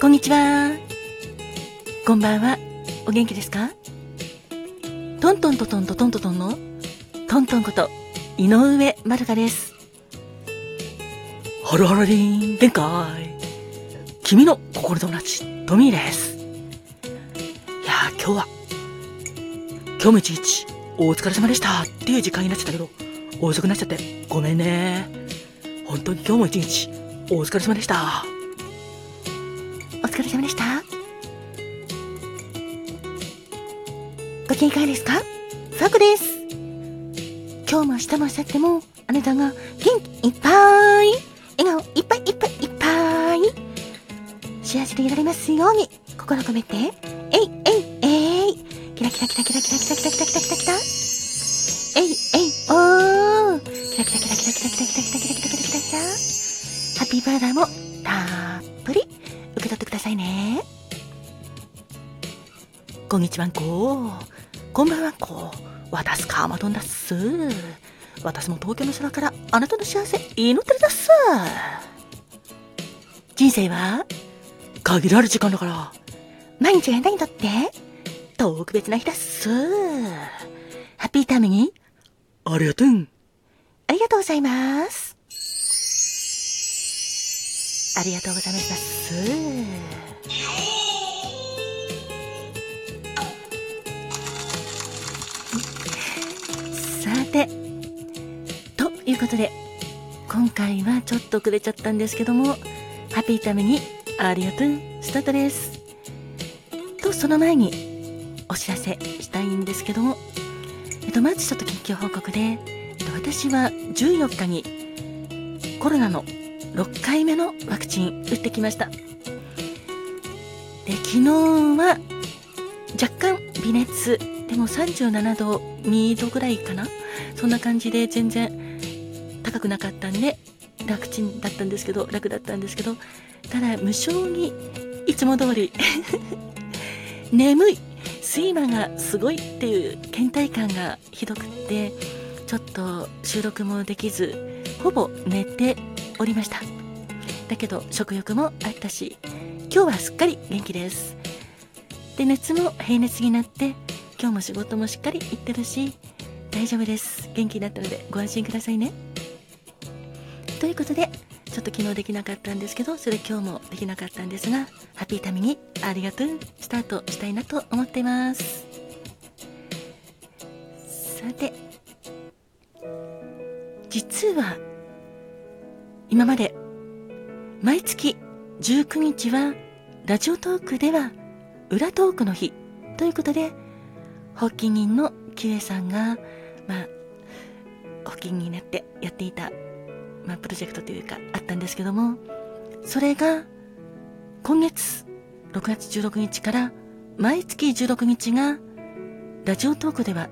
こんにちは。こんばんは。お元気ですか？トントントントントントントンのトントンこと井上まるかです。ハロハロリン、限界。君の心友達、トミーです。いやー、今日は、今日も一日、お疲れ様でしたっていう時間になっちゃったけど、遅くなっちゃって、ごめんね。本当に今日も一日、お疲れ様でした。機嫌いかがですか？ファクです。今日も明日も明後日も、あなたが元気いっぱい、笑顔いっぱいいっぱいいっぱい、幸せでいられますように、心込めて、えいえいえい、キラキラキラキラキラキラキラキラキラキラキラ、えいえいおー、キラキラキラキラキラキラキラキラキラキラキラキラキラ、ハッピーバーダーもたっぷり受け取ってくださいね。こんにちはんこ。こんばんはんこ。私かまどんだっす。私も東京の空からあなたの幸せ祈ってるだっす。人生は限られる時間だから、毎日があなにとって特別な日だっす。ハッピータイムにありがとう。ありがとうございます。ありがとうございます。いうことで、今回はちょっと遅れちゃったんですけども、ハッピーためにありがとうスタートです。と、その前にお知らせしたいんですけども、えっと、まずちょっと緊急報告で、えっと私は14日にコロナの6回目のワクチン打ってきました。で、昨日は若干微熱、でも37度2度ぐらいかなそんな感じで全然高くなかったんで楽ちんだったんですけど、楽だったんですけど、ただ無性にいつも通り 眠い睡魔がすごいっていう倦怠感がひどくってちょっと収録もできずほぼ寝ておりました。だけど食欲もあったし今日はすっかり元気です。で熱も平熱になって今日も仕事もしっかり行ってるし大丈夫です。元気になったのでご安心くださいね。ということでちょっと昨日できなかったんですけどそれ今日もできなかったんですがハッピータミにありがとうスタートしたいなと思っています。さて実は今まで毎月19日はラジオトークでは裏トークの日ということで発起人のキュエさんがまあ発起人になってやっていた、まあ、プロジェクトというかあったんですけどもそれが今月6月16日から毎月16日がラジオトークでは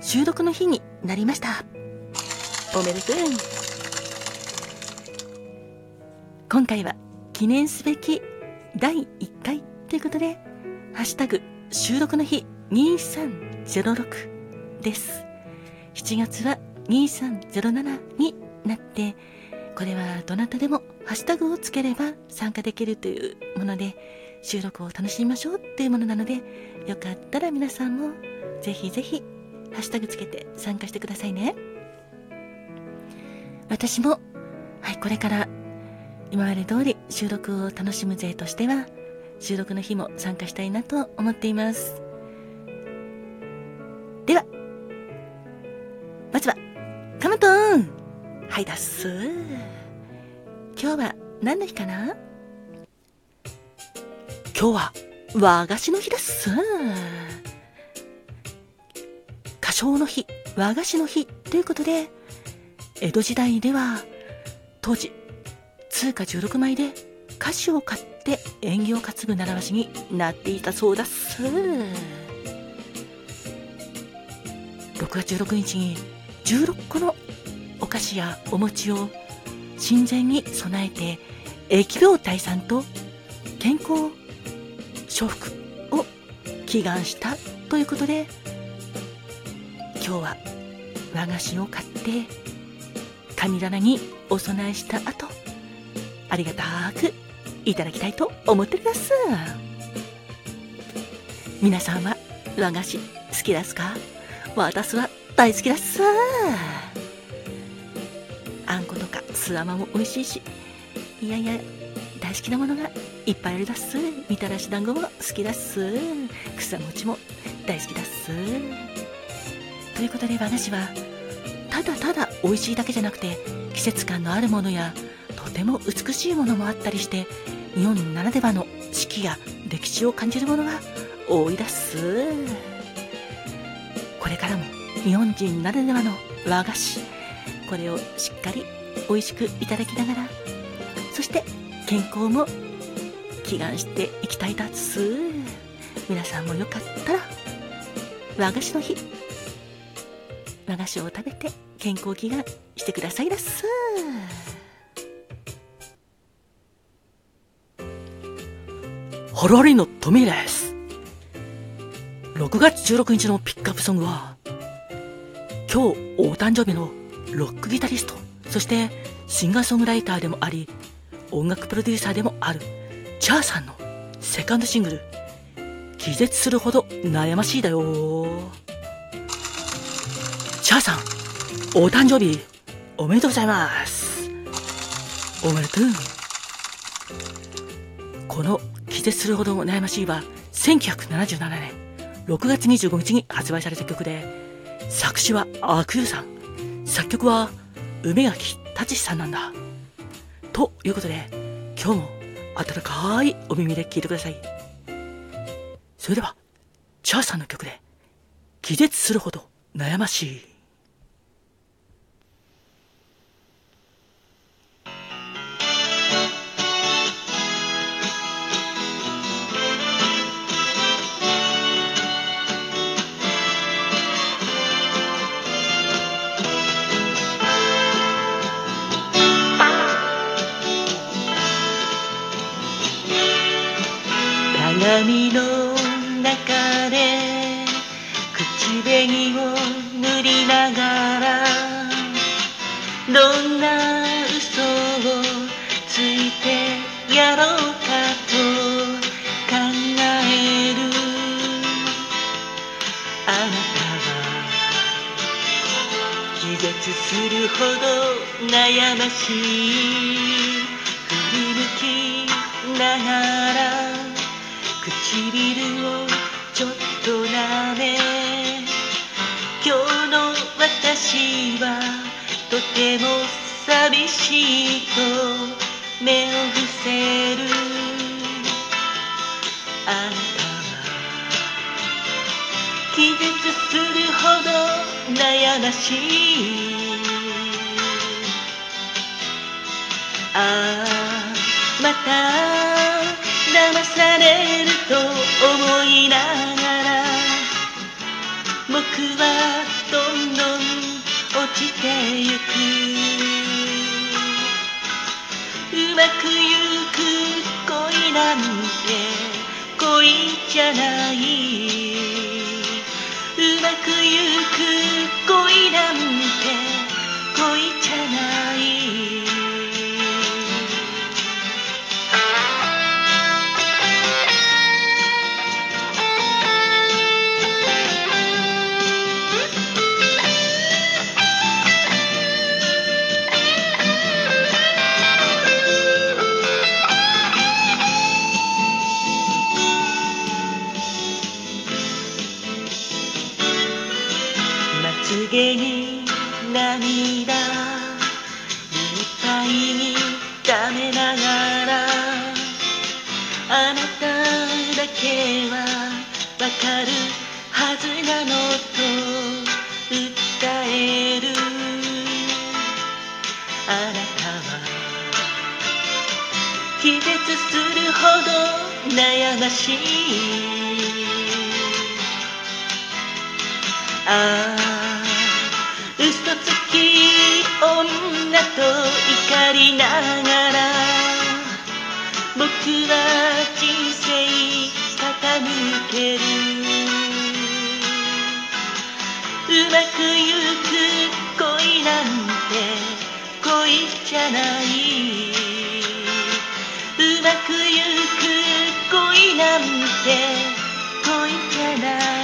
収録の日になりましたおめでとう今回は記念すべき第1回ということで、ハッシュタグ収録の日2306です。7月は2307になって、これはどなたでもハッシュタグをつければ参加できるというもので、収録を楽しみましょうっていうものなので、よかったら皆さんもぜひぜひハッシュタグつけて参加してくださいね。私も、はい、これから今まで通り収録を楽しむ勢としては収録の日も参加したいなと思っていますはいだっす今日は何の日かな今日は和菓子の日だっす歌唱の日和菓子の日ということで江戸時代では当時通貨16枚で菓子を買って縁起を担ぐ習わしになっていたそうだっす6月16日に16個の菓子やお餅を神前に備えて疫病退散と健康承服を祈願したということで今日は和菓子を買って神棚にお供えした後ありがたくいただきたいと思っております。皆さんは和菓子好きですか？私は大好きです。あんことかすあまも美味しいし、いやいや、大好きなものがいっぱいあるだっす。みたらし団子も好きだっす。草餅も大好きだっす。ということで和菓子は、ただただ美味しいだけじゃなくて、季節感のあるものや、とても美しいものもあったりして、日本ならではの四季や歴史を感じるものが多いだっす。これからも日本人ならではの和菓子、これをしっかり美味しくいただきながら、そして健康も祈願していきたいだっす。皆さんもよかったら、和菓子の日、和菓子を食べて健康祈願してくださいだっす。ハロリのトミです。6月16日のピックアップソングは、今日お誕生日のロックギタリスト、そしてシンガーソングライターでもあり、音楽プロデューサーでもあるチャーさんのセカンドシングル、気絶するほど悩ましいだよ。チャーさん、お誕生日、おめでとうございます。おめでとう。この気絶するほど悩ましいは、1977年6月25日に発売された曲で、作詞はアクユさん、作曲は梅垣達さんなんだ。ということで、今日も温かいお耳で聞いてください。それでは、チャーさんの曲で、気絶するほど悩ましい。ほど悩ましい振り向きながら唇をちょっと舐め今日の私はとても寂しいと目を伏せる。あなたは気絶するほど悩ましい。ああまた騙されると思いながら僕はどんどん落ちてゆく。うまくゆく恋なんて恋じゃない。はずなのと訴える。あなたは気絶するほど悩ましい。ああ嘘つき女と怒りながら僕はじゃない。うまくゆく恋なんて恋じゃない。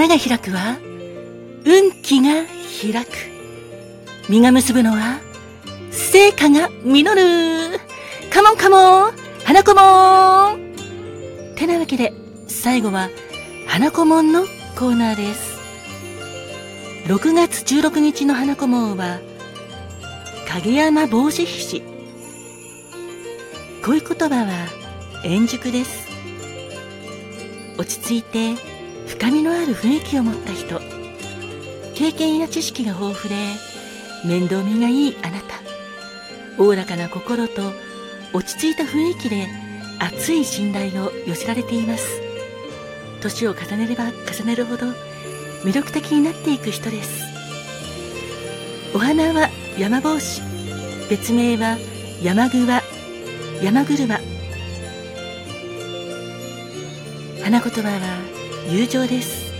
花が開くは運気が開く。実が結ぶのは成果が実る。カモンカモン花子もん。てなわけで最後は花子もんのコーナーです。6月16日の花子門は影山帽子ひし恋言葉は円熟です。落ち着いて。深みのある雰囲気を持った人。経験や知識が豊富で面倒見がいいあなた。おおらかな心と落ち着いた雰囲気で熱い信頼を寄せられています。年を重ねれば重ねるほど魅力的になっていく人です。お花は山帽子。別名は山桑山車。花言葉は友情です。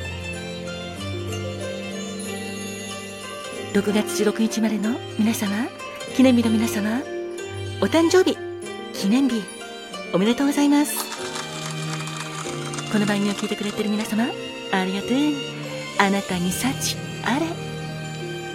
6月16日までの皆様記念日の皆様お誕生日記念日おめでとうございます。この番組を聞いてくれてる皆様ありがとう。あなたに幸あれ。